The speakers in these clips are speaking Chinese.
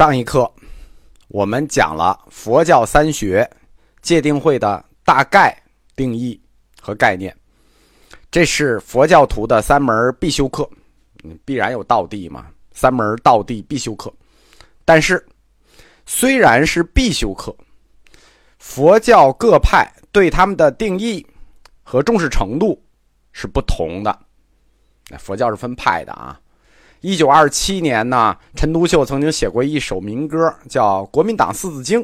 上一课我们讲了佛教三学界定会的大概定义和概念，这是佛教徒的三门必修课，必然有道地嘛，三门道地必修课。但是虽然是必修课，佛教各派对他们的定义和重视程度是不同的。佛教是分派的啊。一九二七年呢，陈独秀曾经写过一首民歌，叫《国民党四字经》。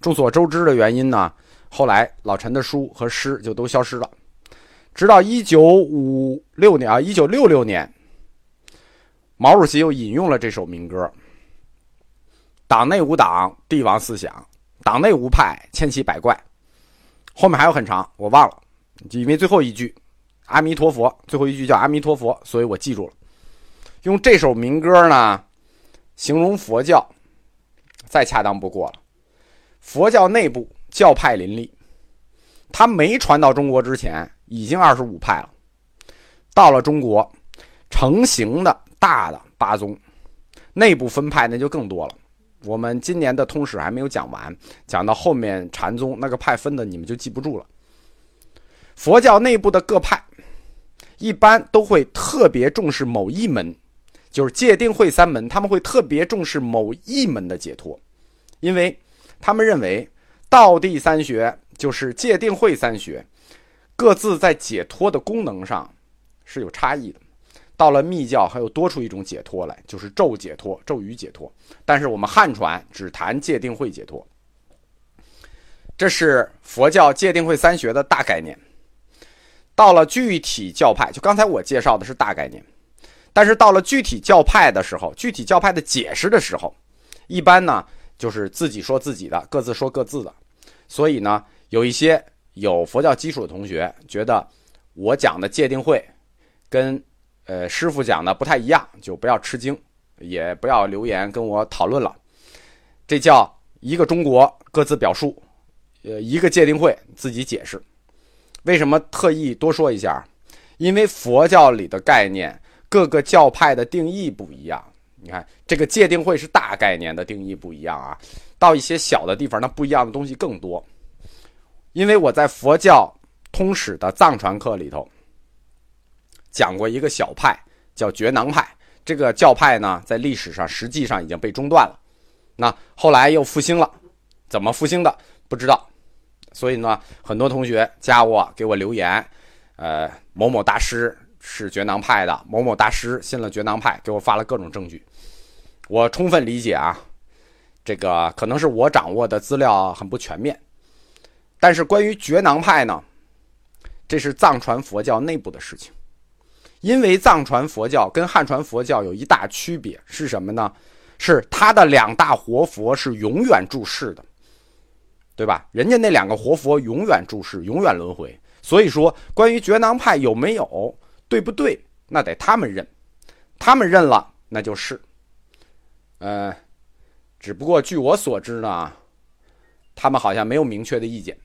众所周知的原因呢，后来老陈的书和诗就都消失了。直到一九五六年啊，一九六六年，毛主席又引用了这首民歌：“党内无党，帝王思想；党内无派，千奇百怪。”后面还有很长，我忘了，因为最后一句“阿弥陀佛”，最后一句叫“阿弥陀佛”，所以我记住了。用这首民歌呢，形容佛教，再恰当不过了。佛教内部教派林立，它没传到中国之前，已经二十五派了。到了中国，成型的大的八宗，内部分派那就更多了。我们今年的通史还没有讲完，讲到后面禅宗那个派分的，你们就记不住了。佛教内部的各派，一般都会特别重视某一门。就是戒定慧三门，他们会特别重视某一门的解脱，因为他们认为道地三学就是戒定慧三学，各自在解脱的功能上是有差异的。到了密教，还有多出一种解脱来，就是咒解脱、咒语解脱。但是我们汉传只谈戒定慧解脱，这是佛教戒定慧三学的大概念。到了具体教派，就刚才我介绍的是大概念。但是到了具体教派的时候，具体教派的解释的时候，一般呢就是自己说自己的，各自说各自的。所以呢，有一些有佛教基础的同学觉得我讲的戒定慧跟呃师傅讲的不太一样，就不要吃惊，也不要留言跟我讨论了。这叫一个中国各自表述，呃，一个戒定慧自己解释。为什么特意多说一下？因为佛教里的概念。各个教派的定义不一样，你看这个戒定慧是大概念的定义不一样啊，到一些小的地方，那不一样的东西更多。因为我在佛教通史的藏传课里头讲过一个小派，叫觉囊派。这个教派呢，在历史上实际上已经被中断了，那后来又复兴了，怎么复兴的不知道。所以呢，很多同学加我给我留言，呃，某某大师。是觉囊派的某某大师信了觉囊派，给我发了各种证据，我充分理解啊，这个可能是我掌握的资料很不全面，但是关于觉囊派呢，这是藏传佛教内部的事情，因为藏传佛教跟汉传佛教有一大区别是什么呢？是他的两大活佛是永远住世的，对吧？人家那两个活佛永远住世，永远轮回，所以说关于觉囊派有没有？对不对？那得他们认，他们认了，那就是。呃，只不过据我所知呢，他们好像没有明确的意见。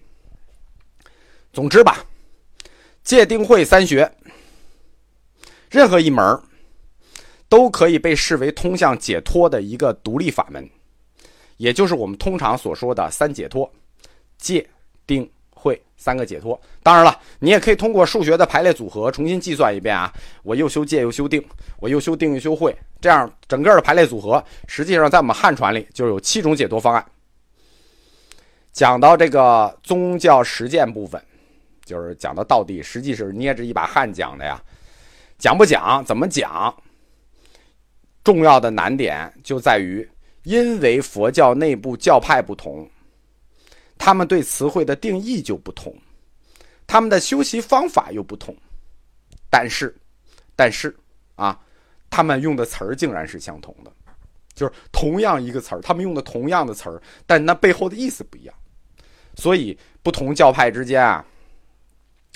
总之吧，戒定慧三学，任何一门都可以被视为通向解脱的一个独立法门，也就是我们通常所说的三解脱：戒、定。三个解脱，当然了，你也可以通过数学的排列组合重新计算一遍啊。我又修戒又修定，我又修定又修慧，这样整个的排列组合，实际上在我们汉传里就有七种解脱方案。讲到这个宗教实践部分，就是讲到到底，实际是捏着一把汗讲的呀。讲不讲，怎么讲？重要的难点就在于，因为佛教内部教派不同。他们对词汇的定义就不同，他们的修习方法又不同，但是，但是啊，他们用的词儿竟然是相同的，就是同样一个词儿，他们用的同样的词儿，但那背后的意思不一样，所以不同教派之间啊，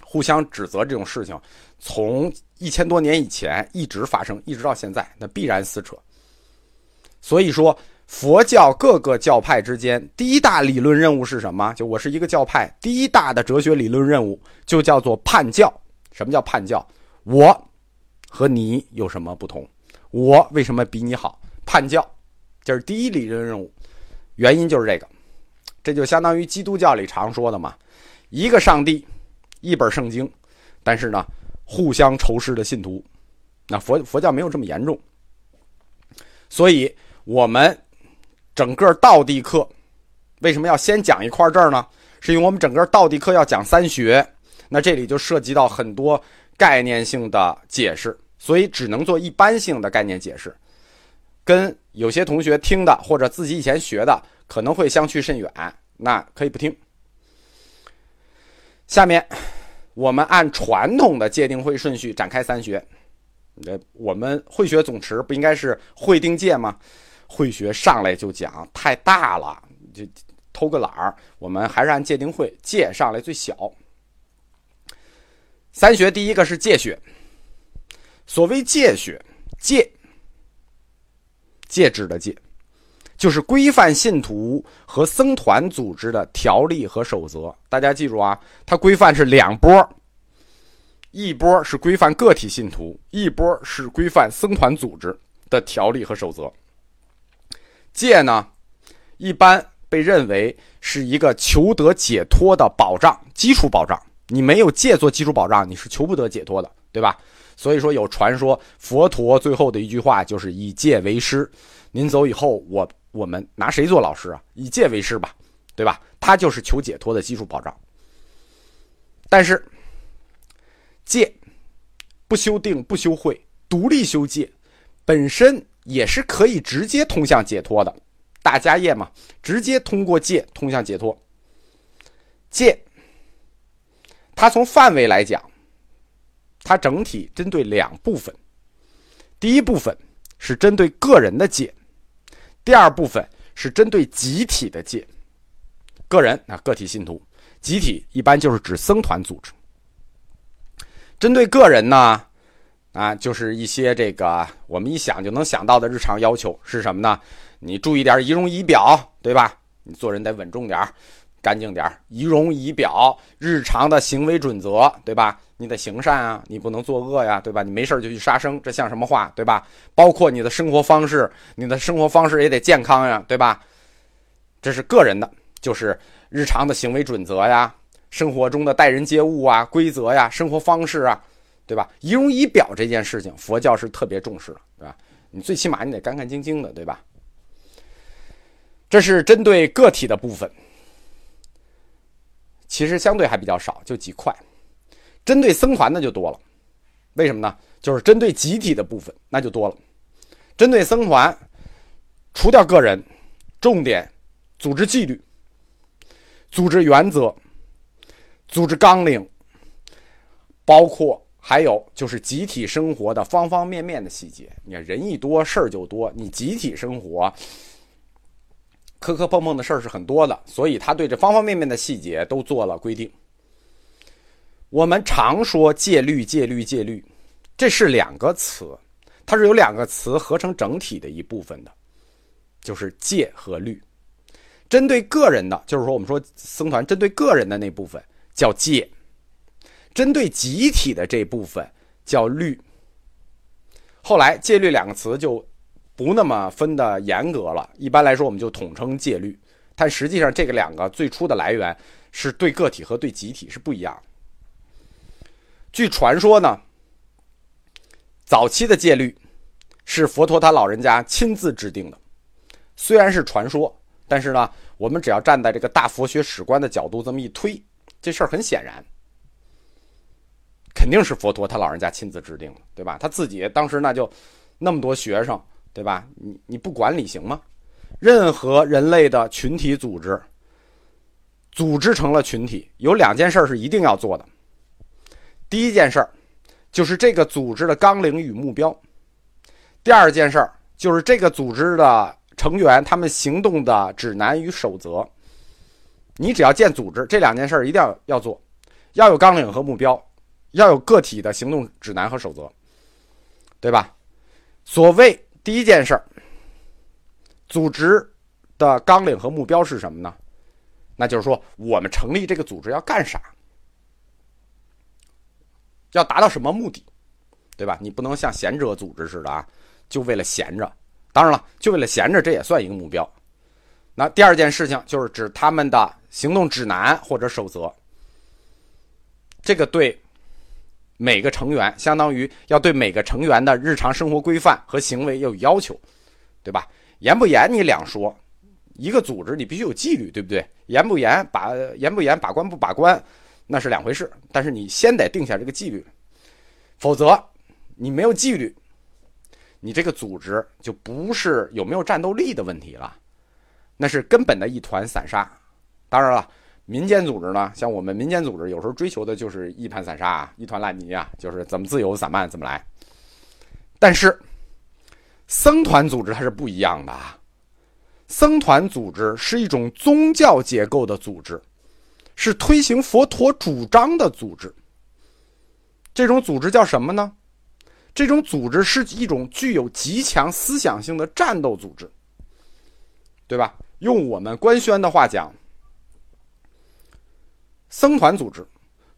互相指责这种事情，从一千多年以前一直发生，一直到现在，那必然撕扯，所以说。佛教各个教派之间第一大理论任务是什么？就我是一个教派，第一大的哲学理论任务就叫做叛教。什么叫叛教？我和你有什么不同？我为什么比你好？叛教，这是第一理论任务，原因就是这个，这就相当于基督教里常说的嘛，一个上帝，一本圣经，但是呢，互相仇视的信徒。那佛佛教没有这么严重，所以我们整个道地课为什么要先讲一块儿这儿呢？是因为我们整个道地课要讲三学，那这里就涉及到很多概念性的解释，所以只能做一般性的概念解释。跟有些同学听的或者自己以前学的可能会相去甚远，那可以不听。下面我们按传统的界定会顺序展开三学。呃，我们会学总持不应该是会定界吗？会学上来就讲太大了，就偷个懒儿。我们还是按界定会界上来最小。三学第一个是戒学，所谓戒学，戒。戒指的戒，就是规范信徒和僧团组织的条例和守则。大家记住啊，它规范是两波，一波是规范个体信徒，一波是规范僧团组织的条例和守则。戒呢，一般被认为是一个求得解脱的保障，基础保障。你没有戒做基础保障，你是求不得解脱的，对吧？所以说，有传说佛陀最后的一句话就是以戒为师。您走以后，我我们拿谁做老师啊？以戒为师吧，对吧？他就是求解脱的基础保障。但是，戒不修定不修慧，独立修戒，本身也是可以直接通向解脱的。大家业嘛，直接通过戒通向解脱。戒，它从范围来讲。它整体针对两部分，第一部分是针对个人的戒，第二部分是针对集体的戒。个人啊，个体信徒；集体一般就是指僧团组织。针对个人呢，啊，就是一些这个我们一想就能想到的日常要求是什么呢？你注意点仪容仪表，对吧？你做人得稳重点干净点仪容仪表，日常的行为准则，对吧？你得行善啊，你不能作恶呀，对吧？你没事就去杀生，这像什么话，对吧？包括你的生活方式，你的生活方式也得健康呀，对吧？这是个人的，就是日常的行为准则呀，生活中的待人接物啊，规则呀，生活方式啊，对吧？仪容仪表这件事情，佛教是特别重视的，对吧？你最起码你得干干净净的，对吧？这是针对个体的部分。其实相对还比较少，就几块。针对僧团的就多了，为什么呢？就是针对集体的部分那就多了。针对僧团，除掉个人，重点组织纪律、组织原则、组织纲领，包括还有就是集体生活的方方面面的细节。你看人一多事儿就多，你集体生活。磕磕碰碰的事儿是很多的，所以他对这方方面面的细节都做了规定。我们常说戒律、戒律、戒律，这是两个词，它是由两个词合成整体的一部分的，就是戒和律。针对个人的，就是说我们说僧团针对个人的那部分叫戒；针对集体的这部分叫律。后来戒律两个词就。不那么分的严格了，一般来说我们就统称戒律，但实际上这个两个最初的来源是对个体和对集体是不一样。据传说呢，早期的戒律是佛陀他老人家亲自制定的，虽然是传说，但是呢，我们只要站在这个大佛学史观的角度这么一推，这事儿很显然，肯定是佛陀他老人家亲自制定的，对吧？他自己当时那就那么多学生。对吧？你你不管理行吗？任何人类的群体组织，组织成了群体，有两件事是一定要做的。第一件事儿就是这个组织的纲领与目标；第二件事儿就是这个组织的成员他们行动的指南与守则。你只要建组织，这两件事儿一定要要做，要有纲领和目标，要有个体的行动指南和守则，对吧？所谓。第一件事儿，组织的纲领和目标是什么呢？那就是说，我们成立这个组织要干啥？要达到什么目的？对吧？你不能像贤者组织似的啊，就为了闲着。当然了，就为了闲着，这也算一个目标。那第二件事情就是指他们的行动指南或者守则。这个对每个成员，相当于要对每个成员的日常生活规范和行为要有要求，对吧？严不严你两说，一个组织你必须有纪律，对不对？严不严把严不严把关不把关，那是两回事。但是你先得定下这个纪律，否则你没有纪律，你这个组织就不是有没有战斗力的问题了。那是根本的一团散沙。当然了，民间组织呢，像我们民间组织，有时候追求的就是一盘散沙，一团烂泥啊，就是怎么自由散漫怎么来。但是，僧团组织它是不一样的啊。僧团组织是一种宗教结构的组织，是推行佛陀主张的组织。这种组织叫什么呢？这种组织是一种具有极强思想性的战斗组织，对吧？用我们官宣的话讲，僧团组织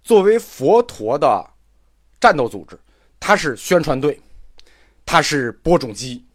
作为佛陀的战斗组织，它是宣传队，它是播种机，